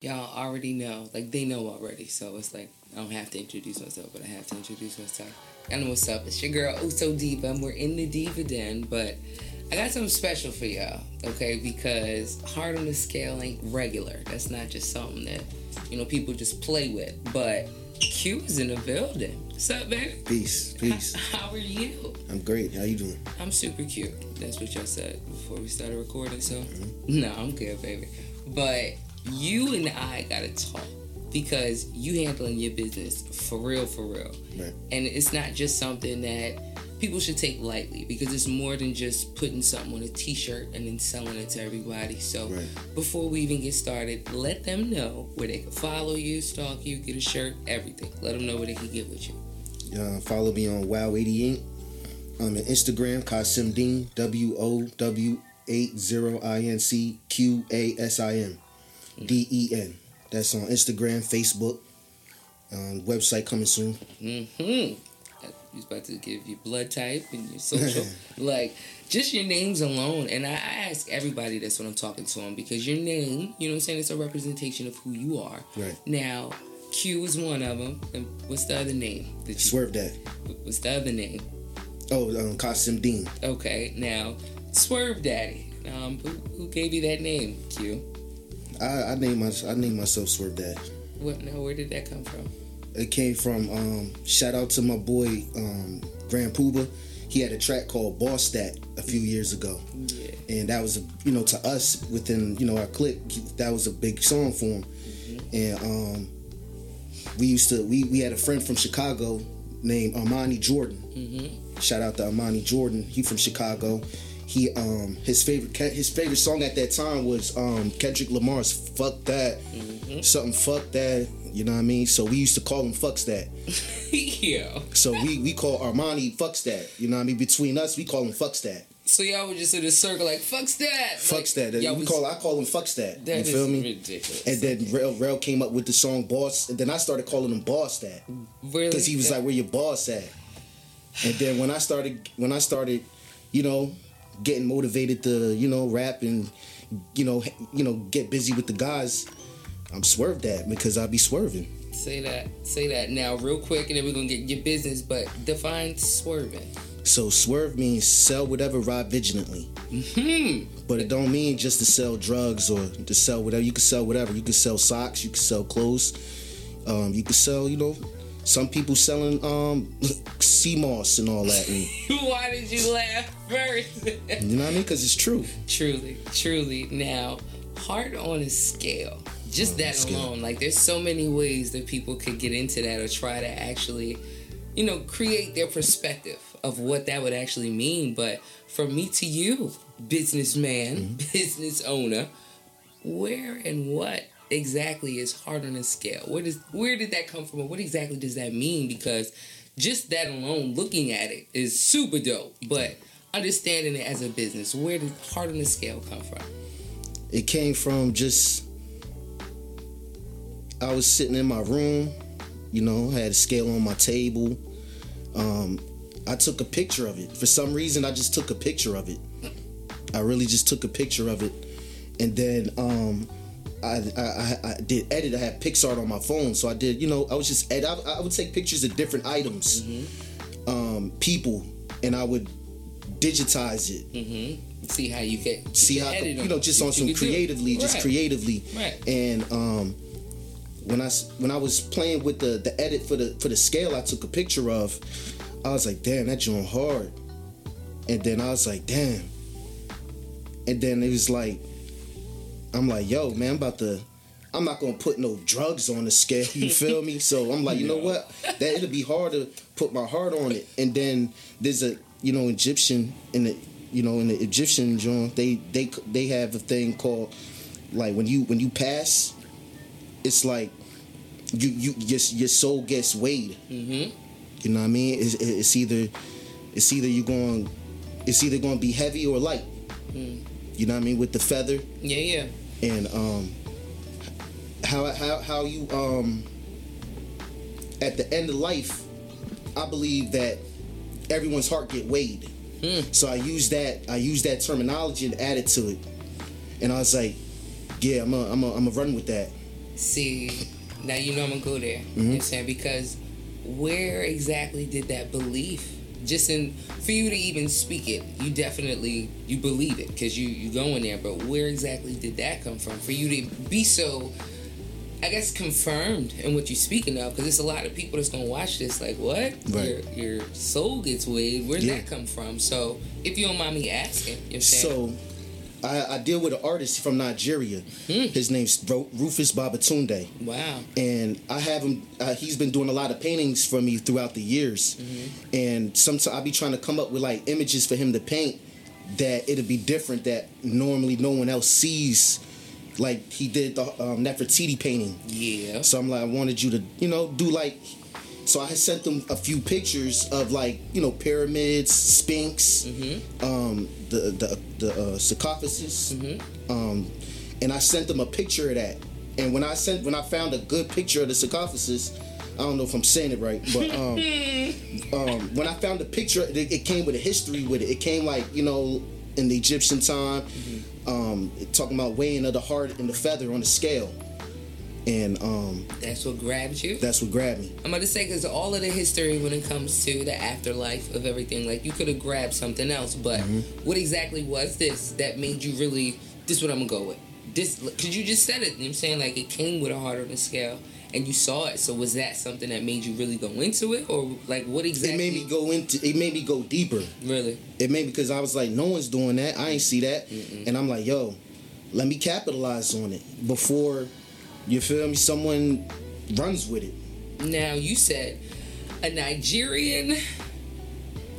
y'all already know. Like they know already, so it's like I don't have to introduce myself, but I have to introduce myself. And what's up. It's your girl Uso Diva, and we're in the Diva Den, but I got something special for y'all, okay? Because hard on the scale ain't regular. That's not just something that you know people just play with. But Q is in the building. What's up, baby? Peace, peace. How, how are you? I'm great. How you doing? I'm super cute. That's what y'all said before we started recording. So, mm-hmm. no, I'm good, baby. But you and I gotta talk because you handling your business for real, for real. Right. And it's not just something that people should take lightly because it's more than just putting something on a t-shirt and then selling it to everybody. So Right. before we even get started, let them know where they can follow you, stalk you, get a shirt, everything. Let them know where they can get with you. Uh, follow me on Wow88. I'm on Instagram, Qasim Deen, W O W 80 I N C Q A S I M D E N. That's on Instagram, Facebook. Um, website coming soon. Mm-hmm. He's about to give you blood type and your social, like just your names alone. And I, I ask everybody that's when I'm talking to them because your name, you know what I'm saying, it's a representation of who you are. Right. Now, Q is one of them. And what's the other name? That you, Swerve that. what's the other name? Oh, um, Qasim Deen. Okay. Now, Swerve Daddy. Um, who, who gave you that name, Q? I, I named my I named myself Swerve Dad. What? Now, where did that come from? It came from um, shout out to my boy um, Grand Pooba. He had a track called Boss Stat a few years ago. Yeah. and that was a you know to us within you know our clique that was a big song for him and um we used to we we had a friend from chicago named armani jordan Mm-hmm. shout out to armani jordan he from chicago he um his favorite his favorite song at that time was um kendrick lamar's fuck that. Something fuck that you know what i mean? So we used to call him fucks that. Yeah. so we we call armani fucks that you know what i mean? Between us we call him fucks that. So y'all were just in a circle like fucks that. fucks like, that. y'all we was- call i call him fucks that, That you feel me? ridiculous. And then Rail Rail came up with the song Boss, and then I started calling him Boss that. Really, because he was like, "Where your boss at?" And then when I started, when I started, you know, getting motivated to, you know, rap and, you know, you know, get busy with the guys, I'm swerved at because I be swerving. say that, say that now, real quick, and then we're gonna get your business. But define swerving. So swerve means sell whatever, ride vigilantly. Hmm. But it don't mean just to sell drugs or to sell whatever. You can sell whatever. You can sell socks. You can sell clothes. Um, you can sell, you know, some people selling um, sea moss and all that. And, Why did you laugh first? you know what I mean? Because it's true. truly, truly. Now, heart on a scale. Just that scale. alone. Like, there's so many ways that people could get into that or try to actually, you know, create their perspective of what that would actually mean. But from me to you, businessman, business owner, where and what exactly is hard on a scale? What is where did that come from? What exactly does that mean? Because just that alone, looking at it, is super dope. But understanding it as a business, where did hard on the scale come from? It came from just I was sitting in my room, you know, had a scale on my table. Um, I took a picture of it. For some reason, I just took a picture of it. I really just took a picture of it, and then um, I, I, I, did edit. I had PicsArt on my phone, so I did. You know, I was just edit. I, I would take pictures of different items, um, people, and I would digitize it Mm-hmm. See how you get see how you know just on some you can do. creatively just creatively Right. and um when i when i was playing with the the edit for the for the scale i took a picture of i was like damn that joint hard and then i was like damn and then it was like i'm like yo man i'm about to i'm not gonna put no drugs on the scale you feel me? So i'm like you know what? That it'll be hard to put my heart on it. And then there's a you know egyptian in the you know in the egyptian joint they they they have a thing called like when you when you pass it's like you you your, your soul gets weighed. Mhm. you know what i mean? It's, it's either it's either you going it's either going to be heavy or light. Mm. You know what i mean with the feather Yeah, yeah. and um how how how you um at the end of life i believe that everyone's heart get weighed Hmm. so i use that i use that terminology and added to it and i was like yeah i'm a, I'm a, I'm a run with that See, now you know I'm gonna go there. Mm-hmm. You know what I'm saying? Because where exactly did that belief just in for you to even speak it you definitely you believe it because you you go in there. But where exactly did that come from for you to be so I guess confirmed in what you're speaking of? Because there's a lot of people that's gonna watch this like what? Right. your, your soul gets weighed. Where did yeah. that come from? So if you don't mind me asking you so I, I, deal with an artist from Nigeria. Hmm. His name's Rufus Babatunde. Wow. And I have him. Uh, he's been doing a lot of paintings for me throughout the years. Mm-hmm. And sometimes I'll be trying to come up with like images for him to paint that it'll be different that normally no one else sees. Like he did the um, Nefertiti painting. Yeah. So I'm like, I wanted you to, you know, do like so I sent them a few pictures of like you know pyramids, sphinx, mm-hmm. um, the the the uh, sarcophagus, mm-hmm. um, and I sent them a picture of that. And when I sent when I found a good picture of the sarcophagus, I don't know if I'm saying it right, but um, um, when I found the picture, it, it, came with a history with it. It came like you know in the Egyptian time, mm-hmm. um, talking about weighing of the heart and the feather on the scale and um, that's what grabbed you. That's what grabbed me. I'm about to say because all of the history when it comes to the afterlife of everything, like you could have grabbed something else, but mm-hmm. what exactly was this that made you really? This is what I'm gonna go with. This because you just said it. You know I'm saying like it came with a heart on the scale. And you saw it, so was that something that made you really go into it, or like what exactly? It made me go into. It made me go deeper. Really? It made me because I was like, no one's doing that. I ain't see that, Mm-mm. and I'm like, yo, let me capitalize on it before you feel me? Someone runs with it. Now you said a Nigerian.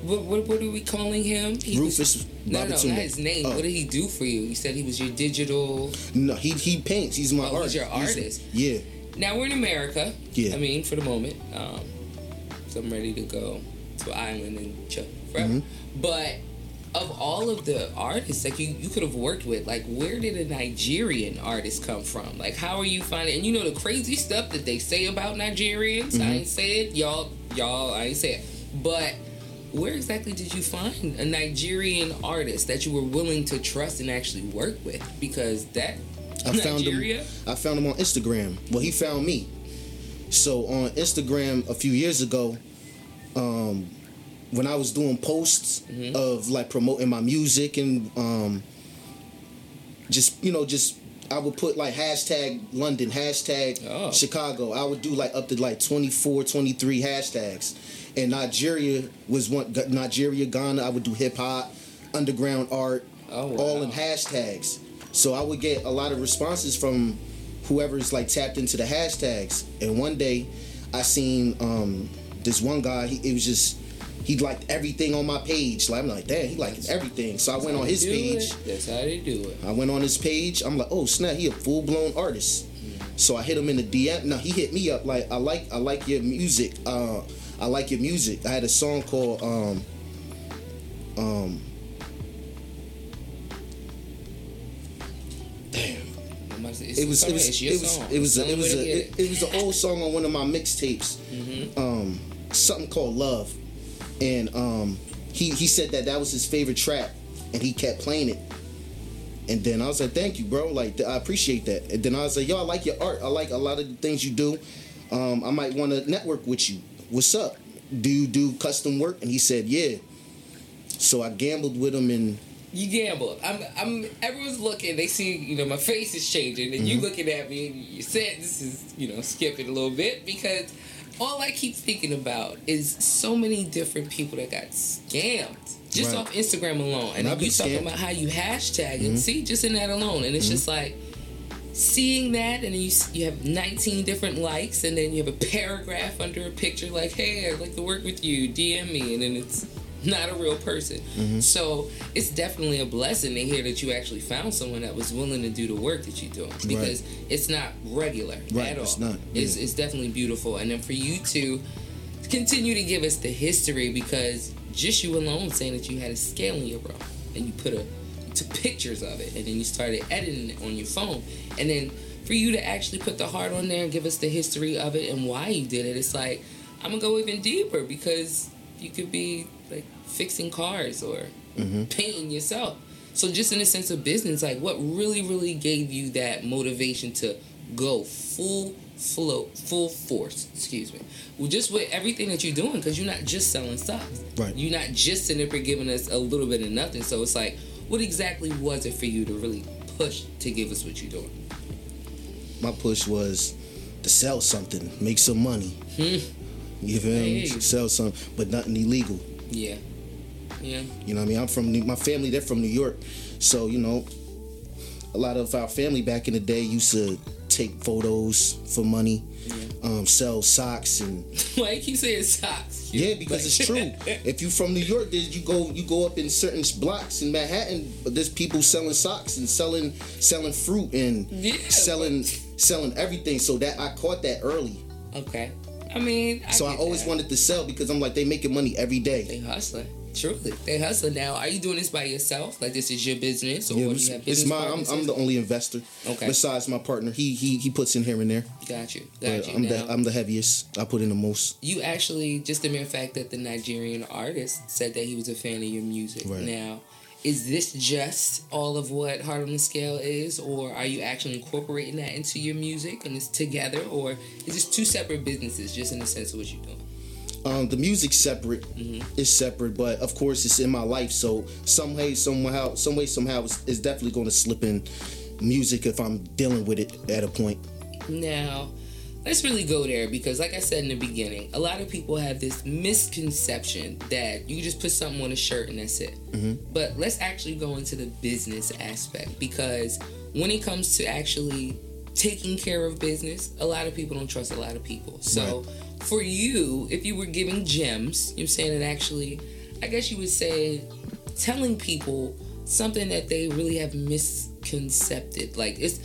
What, what, what are we calling him? He Rufus. Was, no, no, not his name. Uh, what did he do for you? You said he was your digital. No, he he paints. He's my oh, artist. He's your artist. He's, yeah. Now we're in America. Yeah. I mean, for the moment, um, so I'm ready to go to island and chill forever. Mm-hmm. But of all of the artists like you, you could have worked with like where did a nigerian artist come from like how are you finding and you know the crazy stuff that they say about nigerians mm-hmm. i ain't say it y'all y'all i ain't say it but where exactly did you find a nigerian artist that you were willing to trust and actually work with because that I found him. I found him on Instagram. Well, he found me. So on Instagram a few years ago, um, when I was doing posts mm-hmm. of like promoting my music and um, just you know just I would put like hashtag London, hashtag oh. Chicago. I would do like up to like 24, 23 hashtags. And Nigeria was one Nigeria, Ghana, I would do hip hop, underground art, oh, wow. all in hashtags. So I would get a lot of responses from whoever's like tapped into the hashtags. And one day I seen um, this one guy, he, it was just he liked everything on my page. Like I'm like, damn, he liked everything. So I went on his page. It. That's how they do it. I went on his page. I'm like, oh snap, he a full blown artist. Mm-hmm. So I hit him in the DM. Now he hit me up like, I like, I like your music. Uh, I like your music. I had a song called um, um, damn. It was it was it was it was it was a, it, it was an old song on one of my mixtapes. Mm-hmm. Um, something called Love and um, he he said that that was his favorite track, and he kept playing it. And then I was like, "Thank you, bro. Like, I appreciate that." And then I was like, "Yo, I like your art. I like a lot of the things you do. Um, I might want to network with you. What's up? Do you do custom work?" And he said, "Yeah." So I gambled with him and you gambled. I'm, I'm. Everyone's looking. They see, you know, my face is changing, and mm-hmm. you looking at me, and you said this is, you know, skipping a little bit because all I keep thinking about is so many different people that got scammed just right. off Instagram alone. And, and you talking about how you hashtag mm-hmm. and see just in that alone, and it's mm-hmm. just like seeing that, and you you have 19 different likes, and then you have a paragraph under a picture like, "Hey, I'd like to work with you. DM me," and then it's not a real person. Mm-hmm. So it's definitely a blessing to hear that you actually found someone that was willing to do the work that you're doing because right. it's not regular right. at all. It's not. Yeah. It's, it's definitely beautiful. And then for you to continue to give us the history because just you alone saying that you had a scale in your room and you put a took pictures of it and then you started editing it on your phone and then for you to actually put the heart on there and give us the history of it and why you did it it's like i'm gonna go even deeper because you could be fixing cars or mm-hmm. painting yourself. So just in the sense of business, like what really, really gave you that motivation to go full float, full force. Excuse me. Well, just with everything that you're doing, because you're not just selling stuff. Right. You're not just sitting there giving us a little bit of nothing. So it's like, what exactly was it for you to really push to give us what you're doing? My push was to sell something, make some money. Hmm. You feel me? Sell something, but nothing illegal. Yeah. Yeah. You know what I mean? I'm from New, my family. They're from New York, so you know, a lot of our family back in the day used to take photos for money, um, sell socks and Why you keep saying socks? yeah, because it's true. if you're from New York, there you go you go up in certain blocks in Manhattan, but there's people selling socks and selling selling fruit and Yeah, selling selling everything. So that I caught that early. okay. I mean, I So I always that. wanted to sell because I'm like they making money every day. They hustling. Truly, they hustling. Now, are you doing this by yourself? Like this is your business, or Yeah, do it's, you have it's my. I'm. I'm the only investor. Okay. Besides my partner, he he he puts in here and there. Got you. Got But you. I'm now, the I'm the heaviest. I put in the most. you actually just the mere fact that the Nigerian artist said that he was a fan of your music. Right. Now, is this just all of what Heart on the Scale is, or are you actually incorporating that into your music and it's together, or is this two separate businesses, just in the sense of what you're doing? Um, the music separate. Mm-hmm. It's separate, but of course it's in my life. So some way, somehow, some way, somehow, it's, it's definitely going to slip in music if I'm dealing with it at a point. Now, let's really go there because, like I said in the beginning, a lot of people have this misconception that you just put something on a shirt and that's it. But let's actually go into the business aspect because when it comes to actually taking care of business, a lot of people don't trust a lot of people. So, for you, if you were giving gems, you're saying that actually, I guess you would say, telling people something that they really have misconcepted. Like it's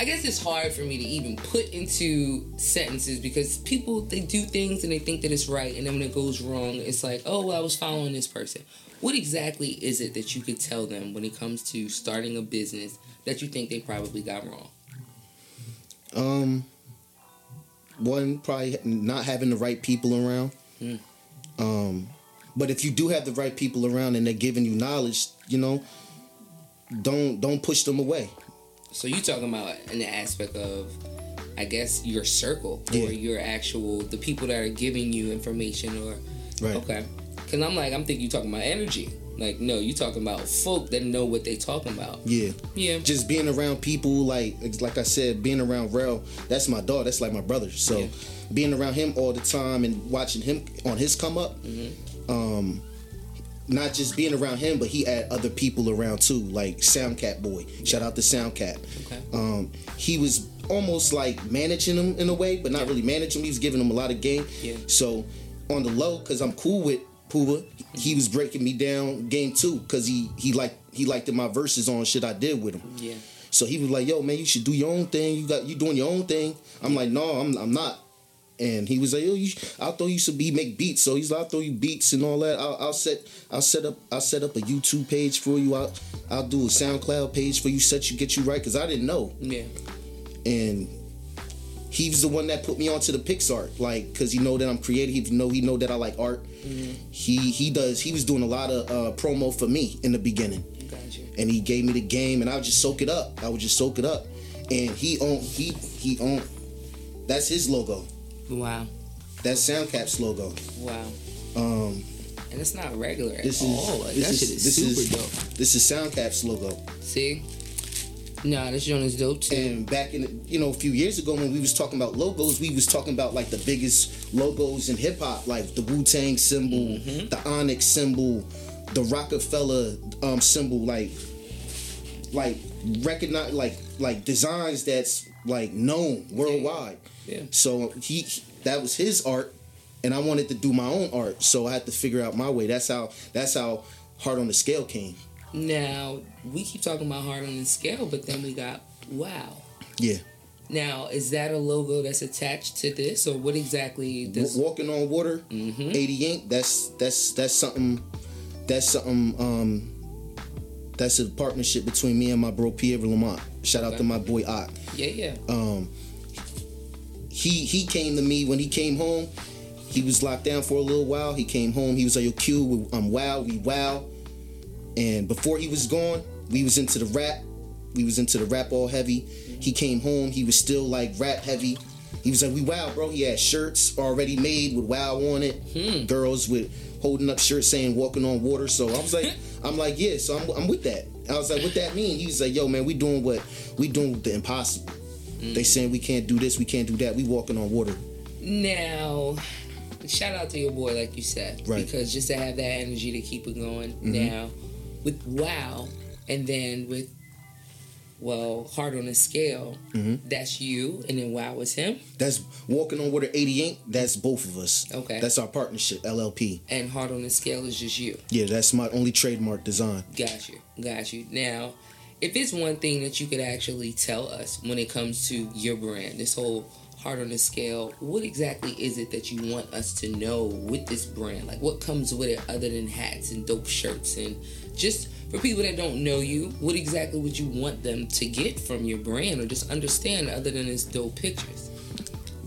I guess it's hard for me to even put into sentences because people they do things and they think that it's right and then when it goes wrong it's like oh well I was following this person what exactly is it that you could tell them when it comes to starting a business that you think they probably got wrong Um, one probably not having the right people around. Hmm. Um, but if you do have the right people around and they're giving you knowledge, you know, don't don't push them away. so you talking about in the aspect of I guess your circle Yeah. or your actual the people that are giving you information or Right. Okay. Cause I'm like, I'm thinking you talking about energy. Like, no, you talking about folk that know what they talking about. Yeah. Yeah. Just being around people like like I said, being around Rel, that's my dog. That's like my brother. So Yeah. being around him all the time and watching him on his come up, Mm-hmm. um, not just being around him, but he had other people around too, like Soundcat Boy. Shout out to Soundcat. Okay. Um, he was almost like managing him in a way, but not really managing him. He was giving him a lot of game. Yeah. So on the low, because I'm cool with Pooba, he was breaking me down game two because he he liked he liked my verses on shit I did with him. Yeah. So he was like, "Yo, man, you should do your own thing. You got you doing your own thing." I'm like, "No, I'm I'm not." And he was like, "Yo, you, I'll throw you some be make beats." So he's like, "I'll throw you beats and all that. I'll, I'll set I'll set up I'll set up a YouTube page for you. I'll I'll do a SoundCloud page for you, set you get you right." Because I didn't know, Yeah. and he was the one that put me onto the PicsArt, like because he know that I'm creative. He know he know that I like art. He he does. He was doing a lot of uh, promo for me in the beginning Got you. and he gave me the game and I would just soak it up. I would just soak it up. And he owned he he owned that's his logo. Wow. That's Soundcap's logo. Wow. Um And it's not regular at this is all. Like, this that is, shit is this super is dope. this is Soundcap's logo. See? Nah, this joint is dope too. And back in you know a few years ago when we was talking about logos, we was talking about like the biggest logos in hip hop, like the Wu Tang symbol, Mm-hmm. the Onyx symbol, the Rockefeller um symbol, like like recognize like like designs that's like known worldwide. Yeah. So he that was his art, and I wanted to do my own art. So I had to figure out my way. That's how that's how hard on the scale came. Now, we keep talking about hard on the scale, but then we got wow. Yeah. Now, is that a logo that's attached to this, or what exactly does? Walking on water, Mhm. 80 Inc. That's that's that's something. That's something. Um, that's a partnership between me and my bro Pierre Lamont. Shout out to my boy Ott. Yeah, yeah. Um, he he came to me when he came home. He was locked down for a little while. He came home. He was like, "Yo, Q, I'm wow, we wow." And before he was gone, we was into the rap. We was into the rap all heavy. He came home. He was still like rap heavy. He was like, "We wow, bro." He had shirts already made with wow on it. Hmm. Girls with holding up shirts saying "Walking on Water." So I was like, I'm like, yeah. So I'm, I'm with that. I was like, what that mean? He was like, yo, man, we doing what we doing the impossible. Hmm. They saying we can't do this, we can't do that. We walking on water. Now, shout out to your boy, like you said, Right. because just to have that energy to keep it going. Now, with Wow, and then with well, Hard on the Scale, mm-hmm. that's you, and then Wow was him, That's walking on water 88. That's both of us. Okay. That's our partnership, LLP. and Hard on the Scale is just you. Yeah, that's my only trademark design. Got you, got you. Now, if it's one thing that you could actually tell us when it comes to your brand, this whole Hard on the Scale, what exactly is it that you want us to know with this brand? Like, what comes with it other than hats and dope shirts? And just for people that don't know you, what exactly would you want them to get from your brand or just understand other than its dope pictures?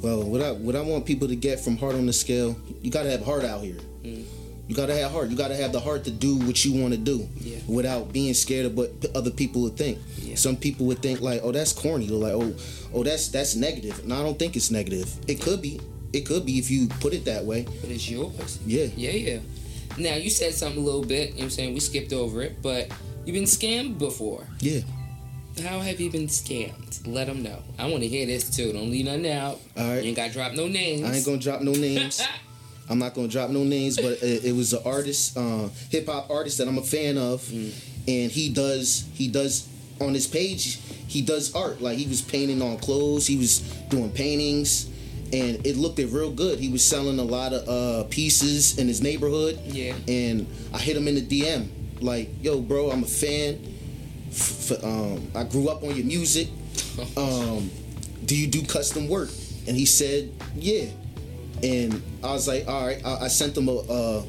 Well, what I what I want people to get from heart on the scale, you gotta have heart out here. Mm. You gotta have heart. You gotta have the heart to do what you want to do, Yeah. without being scared of what other people would think. Yeah. Some people would think like, oh, that's corny, or like, oh, oh, that's that's negative. And I don't think it's negative. It could be. It could be if you put it that way. But it's yours. Yeah. Yeah, yeah. Now, you said something a little bit, you know what I'm saying? We skipped over it, but you've been scammed before. Yeah. How have you been scammed? Let them know. I want to hear this too. Don't leave nothing out. All right. You ain't got to drop no names. I ain't gonna drop no names. I'm not gonna drop no names, but it, it was an artist, uh, hip hop artist that I'm a fan of, and he does he does on his page he does art like he was painting on clothes, he was doing paintings, and it looked it real good. He was selling a lot of uh, pieces in his neighborhood, Yeah. and I hit him in the DM like, "Yo, bro, I'm a fan. F- f- um, I grew up on your music. Um, do you do custom work?" And he said, "Yeah." and I was like, all right. I, I sent him a, uh,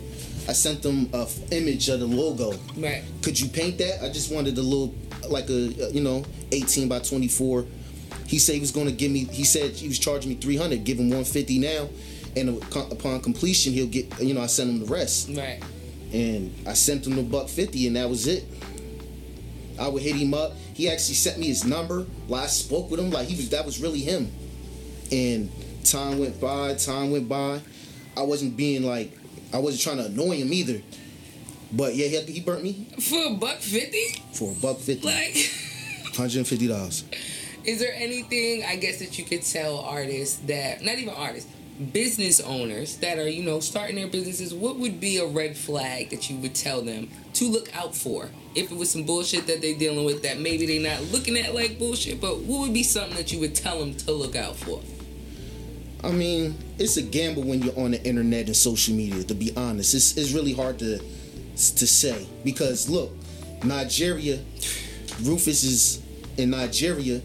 I sent them a f- image of the logo. Right. Could you paint that? I just wanted a little, like a, you know, 18 by 24. He said he was going to give me. He said he was charging me 300. Give him 150 now, and upon- completion, he'll get. You know, I sent him the rest, Right. and I sent him the buck 50, and that was it. I would hit him up. He actually sent me his number. Like I spoke with him. Like he was. That was really him. And time went by. Time went by. I wasn't being like. I wasn't trying to annoy him either. But yeah, he, he burnt me For a buck fifty? for a buck fifty, Like, hundred and fifty dollars. Is there anything I guess that you could tell artists that not even artists, business owners that are you know starting their businesses? What would be a red flag that you would tell them to look out for if it was some bullshit that they're dealing with that maybe they're not looking at like bullshit? But what would be something that you would tell them to look out for? I mean, it's a gamble when you're on the internet and social media. To be honest, it's it's really hard to to say because look, Nigeria, Rufus is in Nigeria,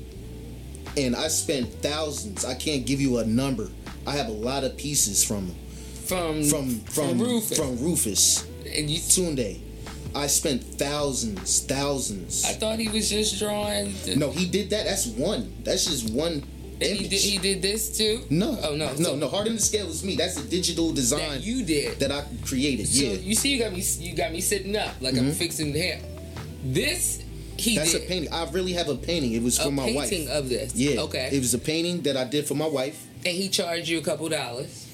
and I spent thousands. I can't give you a number. I have a lot of pieces from him. From From from Rufus. from Rufus and you. Tunde. I spent thousands, thousands. I thought he was just drawing. the- no, he did that. That's one. That's just one. And he did, he did this too? no, Oh, no. no, So- no. Hard in the scale is me. That's a digital design That you did. that I created. So yeah. you see, you got me. You got me sitting up like I'm mm-hmm. fixing hair. This he That's did a painting. I really have a painting. It was a for my painting wife. of this. yeah. Okay. It was a painting that I did for my wife. and he charged you a couple dollars.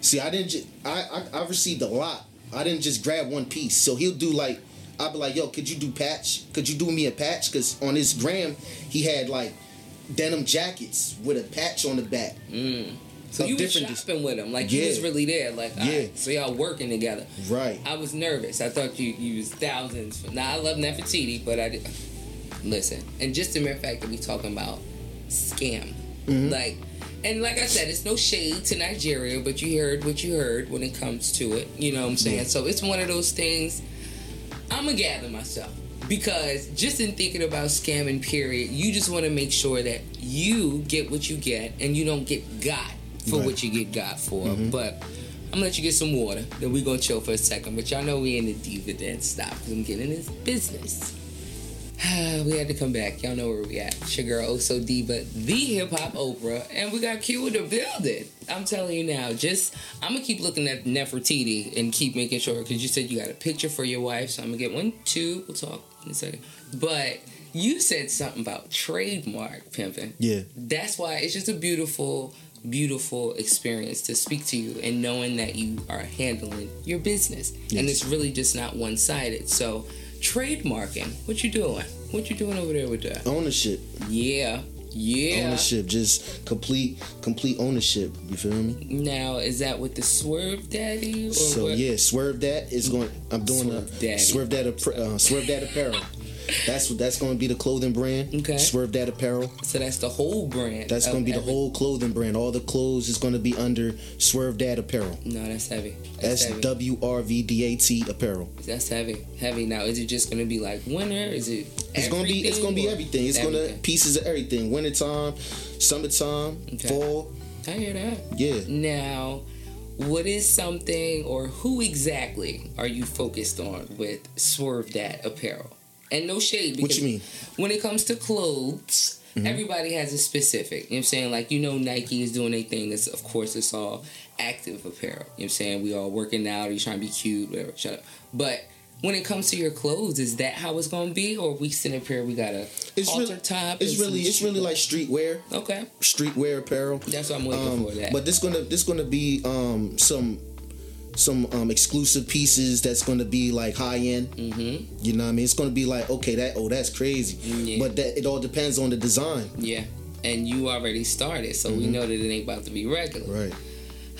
See, I didn't. Ju- I, I I received a lot. I didn't just grab one piece. So he'll do like. I'll be like, yo, could you do patch? Could you do me a patch? Because on his gram, he had like denim jackets with a patch on the back. Mm. So you different shopping dis- with him, like you Yeah. was really there. Like Yeah. yeah. so y'all working together. Right. I was nervous. I thought you you was thousands. Now I love Nefertiti, but I did. Listen, and just the mere fact that we talking about scam, Mm-hmm. like, and like I said, it's no shade to Nigeria, but you heard what you heard when it comes to it. You know what I'm saying? Yeah. So it's one of those things. I'm gonna gather myself because just in thinking about scamming, period, you just want to make sure that you get what you get and you don't get got for Right. what you get got for. But I'm gonna let you get some water. Then we gonna chill for a second. But y'all know we in the Diva Den stop because I'm getting this business. we had to come back. Y'all know where we at. It's your girl, Oh So Diva, the hip hop Oprah, and we got Q in the building. I'm telling you now, just I'm gonna keep looking at Nefertiti and keep making sure because you said you got a picture for your wife, so I'm gonna get one, two. We'll talk in a second. But you said something about trademark pimping. Yeah. That's why it's just a beautiful, beautiful experience to speak to you and knowing that you are handling your business. And it's really just not one sided. So trademarking, what you doing? What you doing over there with that? Ownership. Yeah. Yeah. Ownership. Just complete complete ownership. You feel me? Now, is that with the Swerve Daddy? Or So what? yeah, swerve that is going. I'm doing Swerve a Daddy. swerve that uh, swerve that apparel. That's what that's going to be the clothing brand. Okay. Swerve that apparel. So that's the whole brand. That's going to be the every- whole clothing brand. All the clothes is going to be under Swerve Dad Apparel. No, that's heavy. That's That's. W R V D A T Apparel. That's heavy. Heavy. Now, is it just gonna be like winter? Is it? It's gonna be it's gonna be everything. It's gonna pieces of everything. Wintertime, summertime, Okay. fall. I hear that. Yeah. Now, what is something or who exactly are you focused on with Swerve That apparel? And no shade. What you mean? Mm-hmm. When it comes to clothes, everybody has a specific. You know what I'm saying? Like, you know, Nike is doing their thing. It's, of course, it's all active apparel. You know what I'm saying? We all working out, or you trying to be cute, whatever. Shut up. But when it comes to your clothes, is that how it's going to be? Or we sitting up here, we got a It's really top? it's really it's really like streetwear, Okay. streetwear apparel. That's what I'm waiting Um, for. That. But this gonna this gonna be um some some um exclusive pieces that's gonna be like high end. mm-hmm. You know what I mean? It's gonna be like okay that oh that's crazy. Yeah. But that it all depends on the design. Yeah. And you already started, so we know that it ain't about to be regular. Mm-hmm. Right.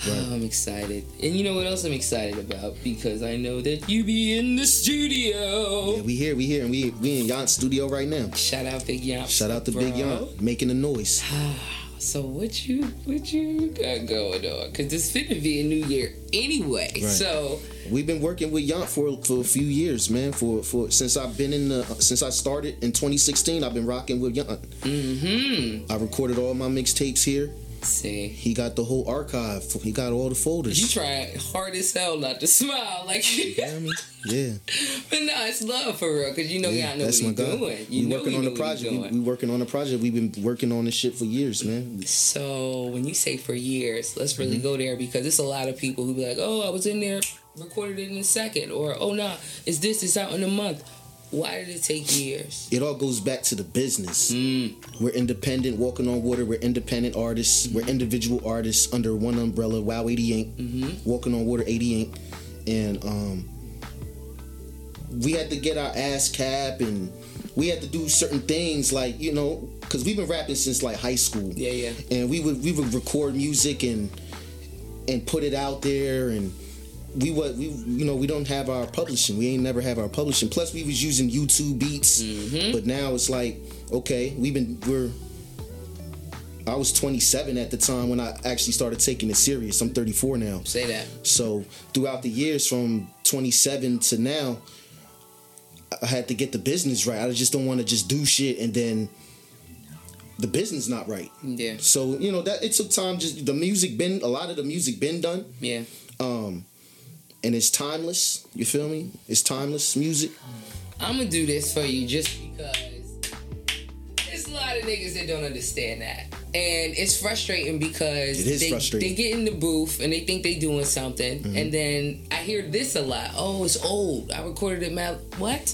Oh, I'm excited. And you know what else I'm excited about? Because I know that you be in the studio. Yeah, we here, we here, and we we in Yant studio right now. Shout out Big Yamp. Shout out to Big bro. Yant making the noise. So what you what you got going on? Cause it's finna be a new year anyway. Right. So We've been working with Yant for for a few years, man. For for since I've been in the since I started in 2016, I've been rocking with Yant. mm-hmm. I recorded all my mixtapes here. See. He got the whole archive. He got all the folders. You try hard as hell not to smile like you You know what I mean? Yeah, But no, it's love for real, cause you know yeah. y'all know That's what guy. doing. You we working on the project. We, we working on the project. We've been working on this shit for years, man. So when you say for years, let's really Mm-hmm. go there because it's a lot of people who be like, "Oh, I was in there, recorded it in a second, or "Oh, no, is this? It's out in a month." Why did it take years? It all goes back to the business. Mm, We're independent, walking on water. We're independent artists. We're individual artists under one umbrella. Wow 80 Inc. mm-hmm. Walking on Water 80 Inc. And um, we had to get our ASCAP and we had to do certain things like you know because we've been rapping since like high school. Yeah, yeah. And we would we would record music and and put it out there and we would we you know we don't have our publishing. We ain't never have our publishing. Plus we was using youtube beats. Mhm. but now it's like okay we've been we're i was 27 at the time when i actually started taking it serious. I'm 34 now. Say that. so throughout the years from 27 to now i had to get the business right. I just don't want to just do shit and then the business not right. Yeah, so you know that it took time just the music been a lot of the music been done. Yeah. um and it's timeless you feel me it's timeless music I'm gonna do this for you just because there's a lot of niggas that don't understand that, and it's frustrating because It they, frustrating. they get in the booth and they think they doing something, Mm-hmm. and then I hear this a lot. Oh, it's old. I recorded it. Mal- what?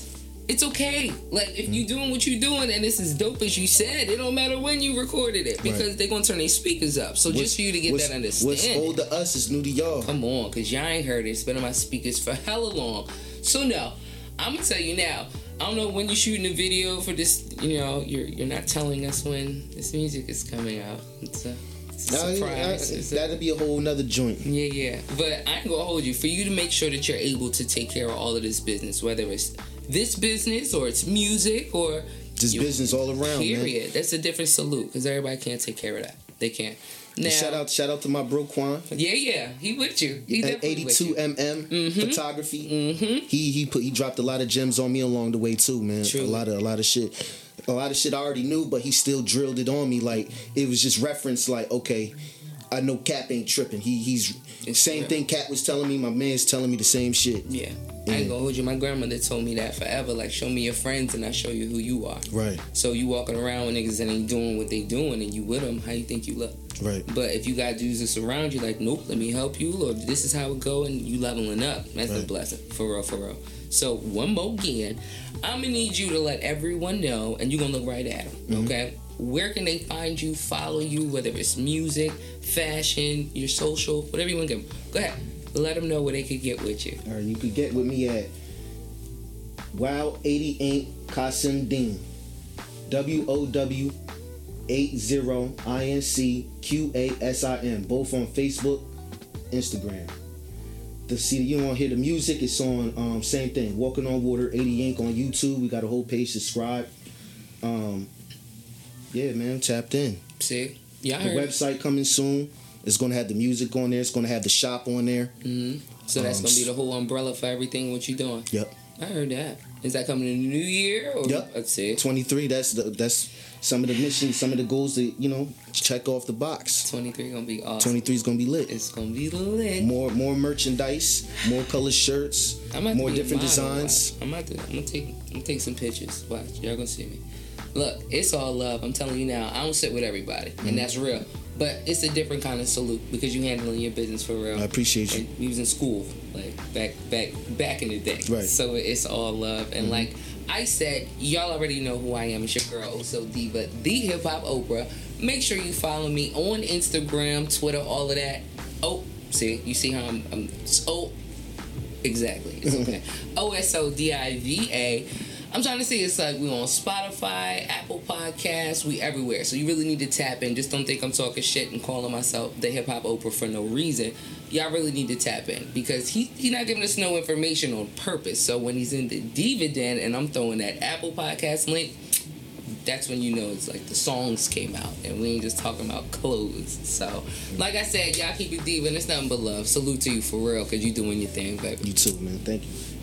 It's okay. Like if Mm-hmm. you doing what you doing and this is dope as you said, it don't matter when you recorded it because Right. they're gonna turn their speakers up. So just for you to get what's, that understanding. what's old to us is new to y'all Come on, cause y'all ain't heard it. It's been on my speakers for hella long. So no, I'm gonna tell you now. I don't know when you're shooting a video for this. You know, you're you're not telling us when this music is coming out. It's a, it's a surprise. I- that'd be a whole nother joint yeah, yeah. But I ain't gonna hold you. For you to make sure that you're able to take care of all of this business, whether it's this business or it's music or just business all around man period. That's a different salute because everybody can't take care of that. They can't. Now, shout out shout out to my bro Quan Yeah, yeah. He with you. He at definitely with you. 82 mm photography Mm-hmm. he he put he dropped a lot of gems on me along the way too man True. a lot of a lot of shit a lot of shit I already knew but he still drilled it on me like it was just reference like okay I know Cap ain't tripping. He he's It's same thing. Cap was telling me. My man's telling me the same shit. Yeah. I ain't gonna hold you. My grandmother told me that forever. Like, show me your friends and I show you who you are. Right, So you walking around with niggas that ain't doing what they doing and you with them, how you think you look? right. But if you got dudes that surround you, like, nope, let me help you, or this is how it go, and you leveling up, that's a blessing, for real, for real. So one more again, I'm gonna need you to let everyone know, and you're gonna look right at them, Mm-hmm. okay? Where can they find you, follow you, whether it's music, fashion, your social, whatever you want to give them. Go ahead, let them know where they could get with you. All right, you could get with me at Wow 80 Inc. Qasim Deen. W O W 80 I N C Q A S I M. Both on Facebook, Instagram. The see you want to hear the music, it's on um, same thing. Walking on Water 80 Inc. on YouTube. We got a whole page subscribe. Um yeah, man, tapped in. See? Yeah, I The website coming soon. It's gonna have the music on there. It's gonna have the shop on there. hmm So that's Um, gonna be the whole umbrella for everything what you doing. Yep. I heard that. Is that coming in the new year? Or Yep. Let's see. 23 that's the that's some of the missions some of the goals that you know check off the box 23 gonna be awesome. 23 is gonna be lit It's gonna be lit. more more merchandise more color shirts more different designs. I'm about to. I'm gonna take. I'm gonna take some pictures. Watch, y'all gonna see me. Look, it's all love. I'm telling you now. I don't sit with everybody, Mm-hmm. and that's real. But it's a different kind of salute because you handling your business for real. i appreciate you And we was in school like back back back in the day. Right. So it's all love and Mm-hmm. like I said, y'all already know who I am. It's your girl Also Diva, the Hip Hop Oprah. Make sure you follow me on Instagram, Twitter, all of that. Oh, see, you see how I'm, I'm oh, exactly. It's okay. O S O D I V A. I'm trying to see. It's like we on Spotify, Apple Podcasts, we everywhere. So you really need to tap in. Just don't think I'm talking shit and calling myself the hip hop Oprah for no reason. Y'all really need to tap in because he he not giving us no information on purpose. So when he's in the diva dividend and I'm throwing that Apple Podcast link, that's when you know it's like the songs came out and we ain't just talking about clothes. So, like I said, y'all keep it diva and it's nothing but love. Salute to you for real because you doing your thing, baby. you too man thank you